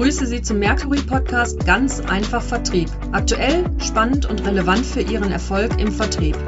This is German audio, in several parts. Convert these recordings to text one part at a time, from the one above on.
begrüße Sie zum Mercury Podcast Ganz einfach Vertrieb. Aktuell, spannend und relevant für Ihren Erfolg im Vertrieb.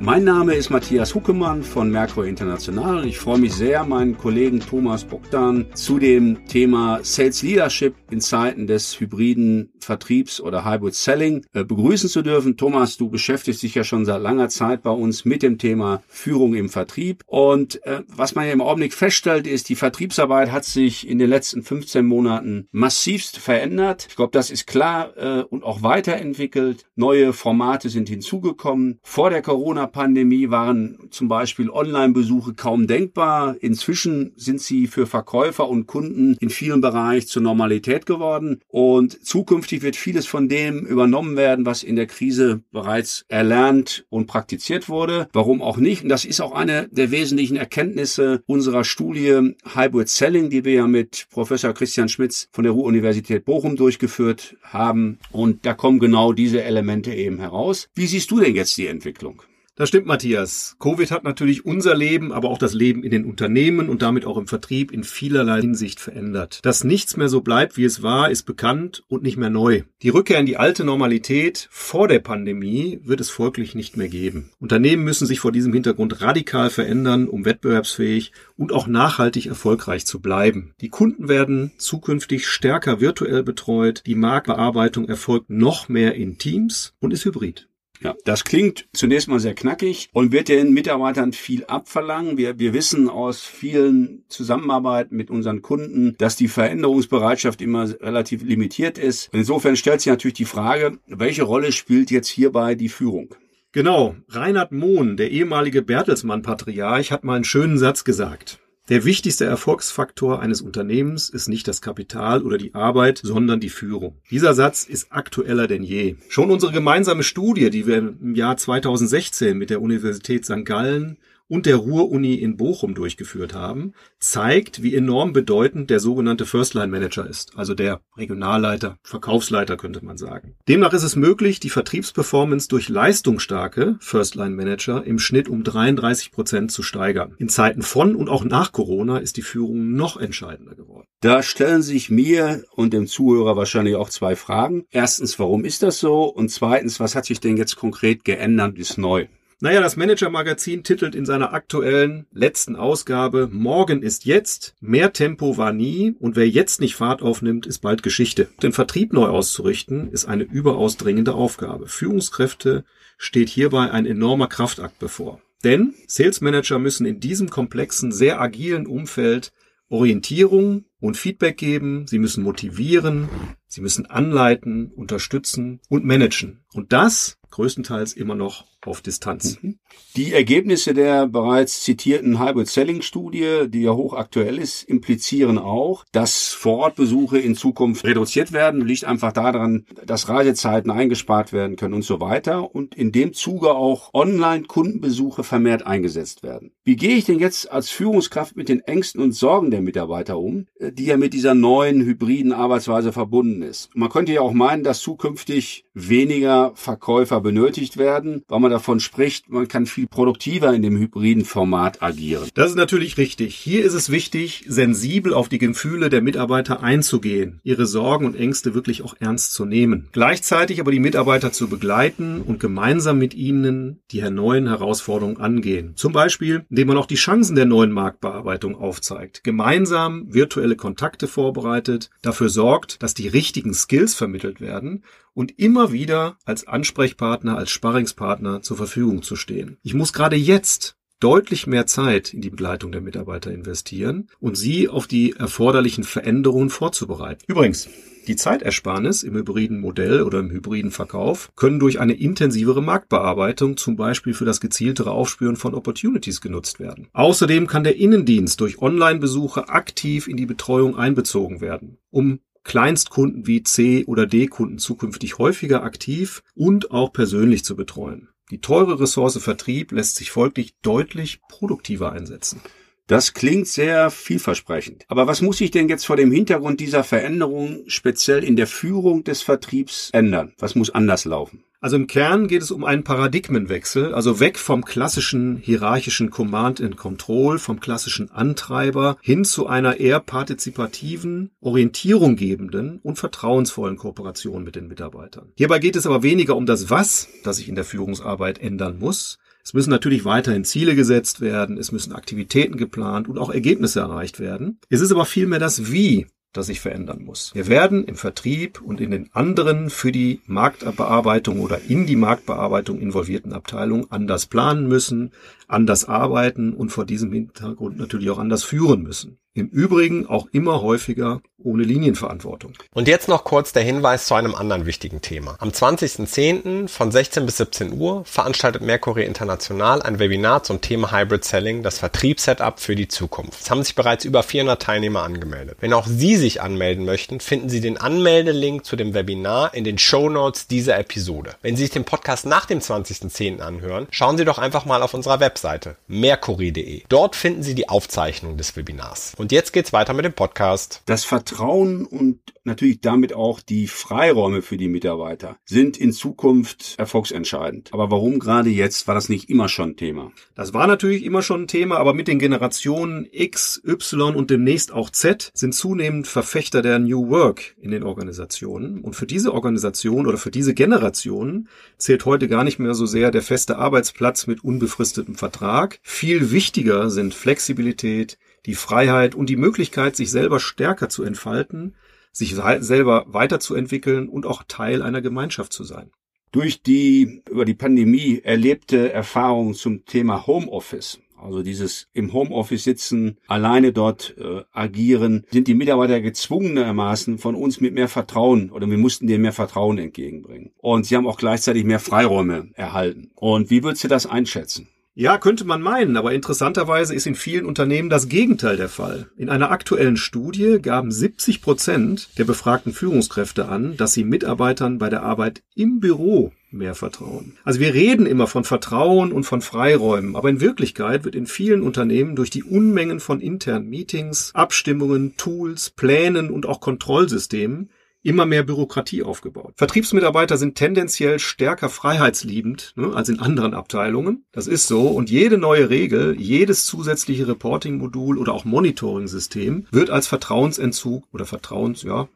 Mein Name ist Matthias Huckemann von Merkur International und ich freue mich sehr, meinen Kollegen Thomas Bogdan zu dem Thema Sales Leadership in Zeiten des hybriden Vertriebs oder Hybrid Selling äh, begrüßen zu dürfen. Thomas, du beschäftigst dich ja schon seit langer Zeit bei uns mit dem Thema Führung im Vertrieb und äh, was man ja im Augenblick feststellt, ist, die Vertriebsarbeit hat sich in den letzten 15 Monaten massivst verändert. Ich glaube, das ist klar äh, und auch weiterentwickelt. Neue Formate sind hinzugekommen. Vor der Corona Corona-Pandemie waren zum Beispiel Online-Besuche kaum denkbar. Inzwischen sind sie für Verkäufer und Kunden in vielen Bereichen zur Normalität geworden. Und zukünftig wird vieles von dem übernommen werden, was in der Krise bereits erlernt und praktiziert wurde. Warum auch nicht? Und das ist auch eine der wesentlichen Erkenntnisse unserer Studie Hybrid Selling, die wir ja mit Professor Christian Schmitz von der Ruhr-Universität Bochum durchgeführt haben. Und da kommen genau diese Elemente eben heraus. Wie siehst du denn jetzt die Entwicklung? Das stimmt, Matthias. Covid hat natürlich unser Leben, aber auch das Leben in den Unternehmen und damit auch im Vertrieb in vielerlei Hinsicht verändert. Dass nichts mehr so bleibt, wie es war, ist bekannt und nicht mehr neu. Die Rückkehr in die alte Normalität vor der Pandemie wird es folglich nicht mehr geben. Unternehmen müssen sich vor diesem Hintergrund radikal verändern, um wettbewerbsfähig und auch nachhaltig erfolgreich zu bleiben. Die Kunden werden zukünftig stärker virtuell betreut, die Marktbearbeitung erfolgt noch mehr in Teams und ist hybrid. Ja, das klingt zunächst mal sehr knackig und wird den Mitarbeitern viel abverlangen. Wir, wir wissen aus vielen Zusammenarbeiten mit unseren Kunden, dass die Veränderungsbereitschaft immer relativ limitiert ist. Insofern stellt sich natürlich die Frage, welche Rolle spielt jetzt hierbei die Führung? Genau, Reinhard Mohn, der ehemalige Bertelsmann-Patriarch, hat mal einen schönen Satz gesagt. Der wichtigste Erfolgsfaktor eines Unternehmens ist nicht das Kapital oder die Arbeit, sondern die Führung. Dieser Satz ist aktueller denn je. Schon unsere gemeinsame Studie, die wir im Jahr 2016 mit der Universität St. Gallen und der Ruhr-Uni in Bochum durchgeführt haben, zeigt, wie enorm bedeutend der sogenannte First-Line-Manager ist, also der Regionalleiter, Verkaufsleiter könnte man sagen. Demnach ist es möglich, die Vertriebsperformance durch leistungsstarke First-Line-Manager im Schnitt um 33 Prozent zu steigern. In Zeiten von und auch nach Corona ist die Führung noch entscheidender geworden. Da stellen sich mir und dem Zuhörer wahrscheinlich auch zwei Fragen. Erstens, warum ist das so? Und zweitens, was hat sich denn jetzt konkret geändert, ist neu? Naja, das Manager-Magazin titelt in seiner aktuellen letzten Ausgabe Morgen ist jetzt, mehr Tempo war nie und wer jetzt nicht Fahrt aufnimmt, ist bald Geschichte. Den Vertrieb neu auszurichten, ist eine überaus dringende Aufgabe. Führungskräfte steht hierbei ein enormer Kraftakt bevor. Denn Sales Manager müssen in diesem komplexen, sehr agilen Umfeld Orientierung und Feedback geben, sie müssen motivieren, sie müssen anleiten, unterstützen und managen. Und das größtenteils immer noch auf Distanz. Mhm. Die Ergebnisse der bereits zitierten Hybrid Selling Studie, die ja hochaktuell ist, implizieren auch, dass Vorortbesuche in Zukunft reduziert werden, liegt einfach daran, dass Reisezeiten eingespart werden können und so weiter und in dem Zuge auch Online-Kundenbesuche vermehrt eingesetzt werden. Wie gehe ich denn jetzt als Führungskraft mit den Ängsten und Sorgen der Mitarbeiter um, die ja mit dieser neuen hybriden Arbeitsweise verbunden ist? Man könnte ja auch meinen, dass zukünftig weniger Verkäufer benötigt werden, weil man davon spricht, man kann viel produktiver in dem hybriden Format agieren. Das ist natürlich richtig. Hier ist es wichtig, sensibel auf die Gefühle der Mitarbeiter einzugehen, ihre Sorgen und Ängste wirklich auch ernst zu nehmen. Gleichzeitig aber die Mitarbeiter zu begleiten und gemeinsam mit ihnen die neuen Herausforderungen angehen. Zum Beispiel, indem man auch die Chancen der neuen Marktbearbeitung aufzeigt, gemeinsam virtuelle Kontakte vorbereitet, dafür sorgt, dass die richtigen Skills vermittelt werden und immer wieder als Ansprechpartner, als Sparringspartner zur Verfügung zu stehen. Ich muss gerade jetzt deutlich mehr Zeit in die Begleitung der Mitarbeiter investieren und sie auf die erforderlichen Veränderungen vorzubereiten. Übrigens, die Zeitersparnis im hybriden Modell oder im hybriden Verkauf können durch eine intensivere Marktbearbeitung zum Beispiel für das gezieltere Aufspüren von Opportunities genutzt werden. Außerdem kann der Innendienst durch Online-Besuche aktiv in die Betreuung einbezogen werden, um Kleinstkunden wie C- oder D-Kunden zukünftig häufiger aktiv und auch persönlich zu betreuen. Die teure Ressource Vertrieb lässt sich folglich deutlich produktiver einsetzen. Das klingt sehr vielversprechend. Aber was muss sich denn jetzt vor dem Hintergrund dieser Veränderung speziell in der Führung des Vertriebs ändern? Was muss anders laufen? Also im Kern geht es um einen Paradigmenwechsel, also weg vom klassischen hierarchischen Command and Control, vom klassischen Antreiber hin zu einer eher partizipativen, Orientierung gebenden und vertrauensvollen Kooperation mit den Mitarbeitern. Hierbei geht es aber weniger um das Was, das sich in der Führungsarbeit ändern muss, es müssen natürlich weiterhin Ziele gesetzt werden, es müssen Aktivitäten geplant und auch Ergebnisse erreicht werden. Es ist aber vielmehr das Wie, das sich verändern muss. Wir werden im Vertrieb und in den anderen für die Marktbearbeitung oder in die Marktbearbeitung involvierten Abteilungen anders planen müssen, anders arbeiten und vor diesem Hintergrund natürlich auch anders führen müssen. Im Übrigen auch immer häufiger ohne Linienverantwortung. Und jetzt noch kurz der Hinweis zu einem anderen wichtigen Thema. Am 20.10. von 16 bis 17 Uhr veranstaltet Mercury International ein Webinar zum Thema Hybrid Selling, das Vertriebssetup für die Zukunft. Es haben sich bereits über 400 Teilnehmer angemeldet. Wenn auch Sie sich anmelden möchten, finden Sie den Anmeldelink zu dem Webinar in den Show Notes dieser Episode. Wenn Sie sich den Podcast nach dem 20.10. anhören, schauen Sie doch einfach mal auf unserer Webseite mercury.de. Dort finden Sie die Aufzeichnung des Webinars. Und jetzt geht's weiter mit dem Podcast. Das Vertrauen und natürlich damit auch die Freiräume für die Mitarbeiter sind in Zukunft erfolgsentscheidend. Aber warum gerade jetzt? War das nicht immer schon Thema? Das war natürlich immer schon ein Thema, aber mit den Generationen X, Y und demnächst auch Z sind zunehmend Verfechter der New Work in den Organisationen. Und für diese Organisation oder für diese Generation zählt heute gar nicht mehr so sehr der feste Arbeitsplatz mit unbefristetem Vertrag. Viel wichtiger sind Flexibilität, die Freiheit und die Möglichkeit, sich selber stärker zu entfalten, sich selber weiterzuentwickeln und auch Teil einer Gemeinschaft zu sein. Durch die über die Pandemie erlebte Erfahrung zum Thema Homeoffice, also dieses im Homeoffice sitzen, alleine dort äh, agieren, sind die Mitarbeiter gezwungenermaßen von uns mit mehr Vertrauen oder wir mussten denen mehr Vertrauen entgegenbringen. Und sie haben auch gleichzeitig mehr Freiräume erhalten. Und wie würdest du das einschätzen? Ja, könnte man meinen, aber interessanterweise ist in vielen Unternehmen das Gegenteil der Fall. In einer aktuellen Studie gaben 70 Prozent der befragten Führungskräfte an, dass sie Mitarbeitern bei der Arbeit im Büro mehr vertrauen. Also wir reden immer von Vertrauen und von Freiräumen, aber in Wirklichkeit wird in vielen Unternehmen durch die Unmengen von internen Meetings, Abstimmungen, Tools, Plänen und auch Kontrollsystemen immer mehr Bürokratie aufgebaut. Vertriebsmitarbeiter sind tendenziell stärker freiheitsliebend ne, als in anderen Abteilungen. Das ist so. Und jede neue Regel, jedes zusätzliche Reporting-Modul oder auch Monitoring-System wird als Vertrauensentzug oder Vertrauens, ja,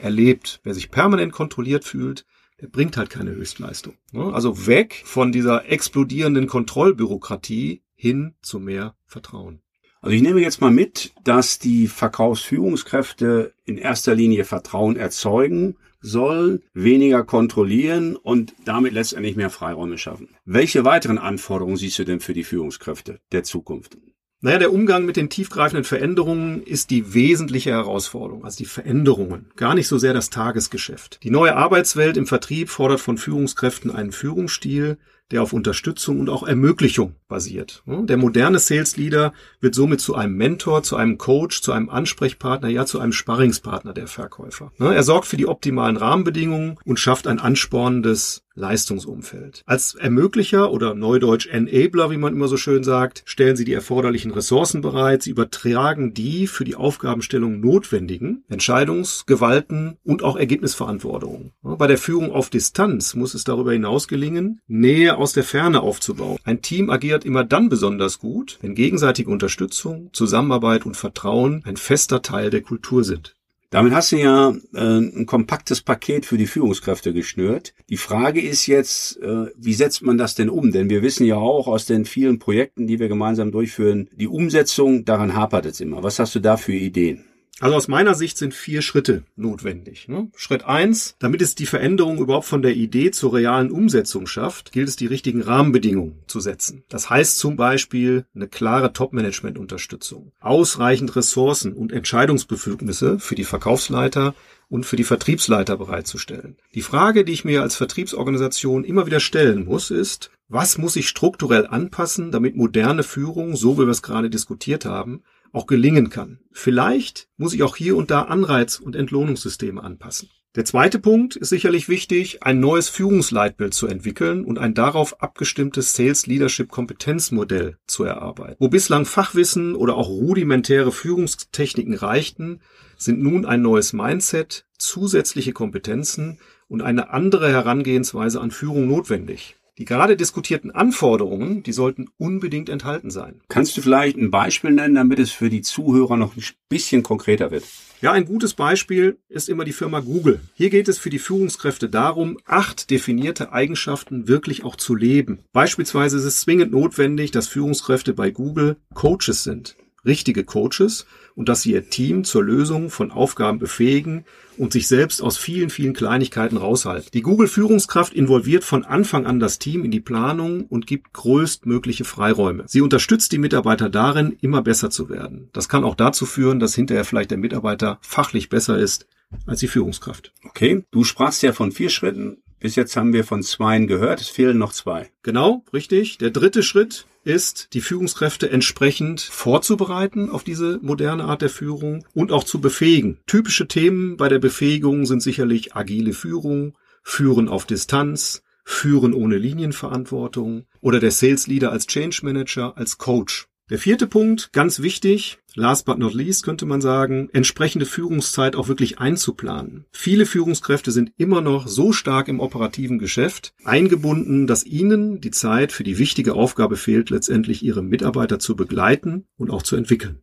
erlebt. Wer sich permanent kontrolliert fühlt, der bringt halt keine Höchstleistung. Ne? Also weg von dieser explodierenden Kontrollbürokratie hin zu mehr Vertrauen. Also ich nehme jetzt mal mit, dass die Verkaufsführungskräfte in erster Linie Vertrauen erzeugen sollen, weniger kontrollieren und damit letztendlich mehr Freiräume schaffen. Welche weiteren Anforderungen siehst du denn für die Führungskräfte der Zukunft? Naja, der Umgang mit den tiefgreifenden Veränderungen ist die wesentliche Herausforderung, also die Veränderungen, gar nicht so sehr das Tagesgeschäft. Die neue Arbeitswelt im Vertrieb fordert von Führungskräften einen Führungsstil, der auf Unterstützung und auch Ermöglichung basiert. Der moderne Sales Leader wird somit zu einem Mentor, zu einem Coach, zu einem Ansprechpartner, ja zu einem Sparringspartner der Verkäufer. Er sorgt für die optimalen Rahmenbedingungen und schafft ein anspornendes Leistungsumfeld. Als Ermöglicher oder Neudeutsch Enabler, wie man immer so schön sagt, stellen sie die erforderlichen Ressourcen bereit, sie übertragen die für die Aufgabenstellung notwendigen Entscheidungsgewalten und auch Ergebnisverantwortung. Bei der Führung auf Distanz muss es darüber hinaus gelingen, Nähe aus der Ferne aufzubauen. Ein Team agiert immer dann besonders gut, wenn gegenseitige Unterstützung, Zusammenarbeit und Vertrauen ein fester Teil der Kultur sind. Damit hast du ja äh, ein kompaktes Paket für die Führungskräfte geschnürt. Die Frage ist jetzt, äh, wie setzt man das denn um? Denn wir wissen ja auch aus den vielen Projekten, die wir gemeinsam durchführen, die Umsetzung, daran hapert es immer. Was hast du da für Ideen? Also aus meiner Sicht sind vier Schritte notwendig. Ne? Schritt eins, damit es die Veränderung überhaupt von der Idee zur realen Umsetzung schafft, gilt es die richtigen Rahmenbedingungen zu setzen. Das heißt zum Beispiel eine klare Top-Management-Unterstützung, ausreichend Ressourcen und Entscheidungsbefugnisse für die Verkaufsleiter und für die Vertriebsleiter bereitzustellen. Die Frage, die ich mir als Vertriebsorganisation immer wieder stellen muss, ist, was muss ich strukturell anpassen, damit moderne Führung, so wie wir es gerade diskutiert haben, auch gelingen kann. Vielleicht muss ich auch hier und da Anreiz- und Entlohnungssysteme anpassen. Der zweite Punkt ist sicherlich wichtig, ein neues Führungsleitbild zu entwickeln und ein darauf abgestimmtes Sales Leadership Kompetenzmodell zu erarbeiten. Wo bislang Fachwissen oder auch rudimentäre Führungstechniken reichten, sind nun ein neues Mindset, zusätzliche Kompetenzen und eine andere Herangehensweise an Führung notwendig. Die gerade diskutierten Anforderungen, die sollten unbedingt enthalten sein. Kannst du vielleicht ein Beispiel nennen, damit es für die Zuhörer noch ein bisschen konkreter wird? Ja, ein gutes Beispiel ist immer die Firma Google. Hier geht es für die Führungskräfte darum, acht definierte Eigenschaften wirklich auch zu leben. Beispielsweise ist es zwingend notwendig, dass Führungskräfte bei Google Coaches sind. Richtige Coaches und dass sie ihr Team zur Lösung von Aufgaben befähigen und sich selbst aus vielen, vielen Kleinigkeiten raushalten. Die Google-Führungskraft involviert von Anfang an das Team in die Planung und gibt größtmögliche Freiräume. Sie unterstützt die Mitarbeiter darin, immer besser zu werden. Das kann auch dazu führen, dass hinterher vielleicht der Mitarbeiter fachlich besser ist als die Führungskraft. Okay, du sprachst ja von vier Schritten. Bis jetzt haben wir von zweien gehört, es fehlen noch zwei. Genau, richtig. Der dritte Schritt ist, die Führungskräfte entsprechend vorzubereiten auf diese moderne Art der Führung und auch zu befähigen. Typische Themen bei der Befähigung sind sicherlich agile Führung, Führen auf Distanz, Führen ohne Linienverantwortung oder der Sales Leader als Change Manager, als Coach. Der vierte Punkt, ganz wichtig, last but not least könnte man sagen, entsprechende Führungszeit auch wirklich einzuplanen. Viele Führungskräfte sind immer noch so stark im operativen Geschäft eingebunden, dass ihnen die Zeit für die wichtige Aufgabe fehlt, letztendlich ihre Mitarbeiter zu begleiten und auch zu entwickeln.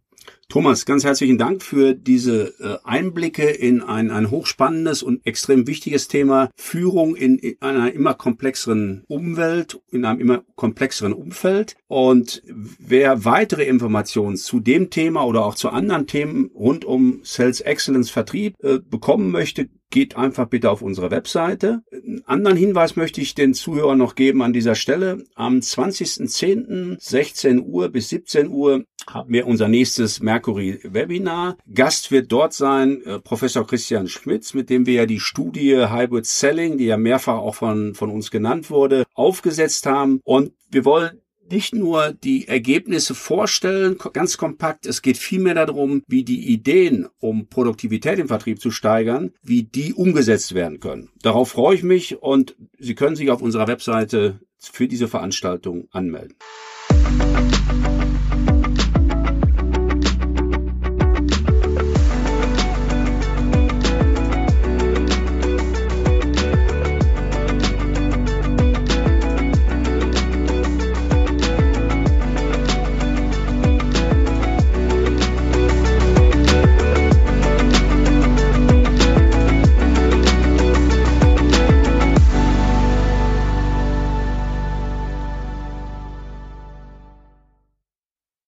Thomas, ganz herzlichen Dank für diese äh, Einblicke in ein, ein hochspannendes und extrem wichtiges Thema Führung in, in einer immer komplexeren Umwelt, in einem immer komplexeren Umfeld. Und wer weitere Informationen zu dem Thema oder auch zu anderen Themen rund um Sales Excellence Vertrieb äh, bekommen möchte, geht einfach bitte auf unsere Webseite. Einen anderen Hinweis möchte ich den Zuhörern noch geben an dieser Stelle. Am 20.10. 16 Uhr bis 17 Uhr haben wir unser nächstes Mercury Webinar. Gast wird dort sein äh, Professor Christian Schmitz, mit dem wir ja die Studie Hybrid Selling, die ja mehrfach auch von, von uns genannt wurde, aufgesetzt haben. Und wir wollen nicht nur die Ergebnisse vorstellen, ganz kompakt, es geht vielmehr darum, wie die Ideen, um Produktivität im Vertrieb zu steigern, wie die umgesetzt werden können. Darauf freue ich mich und Sie können sich auf unserer Webseite für diese Veranstaltung anmelden.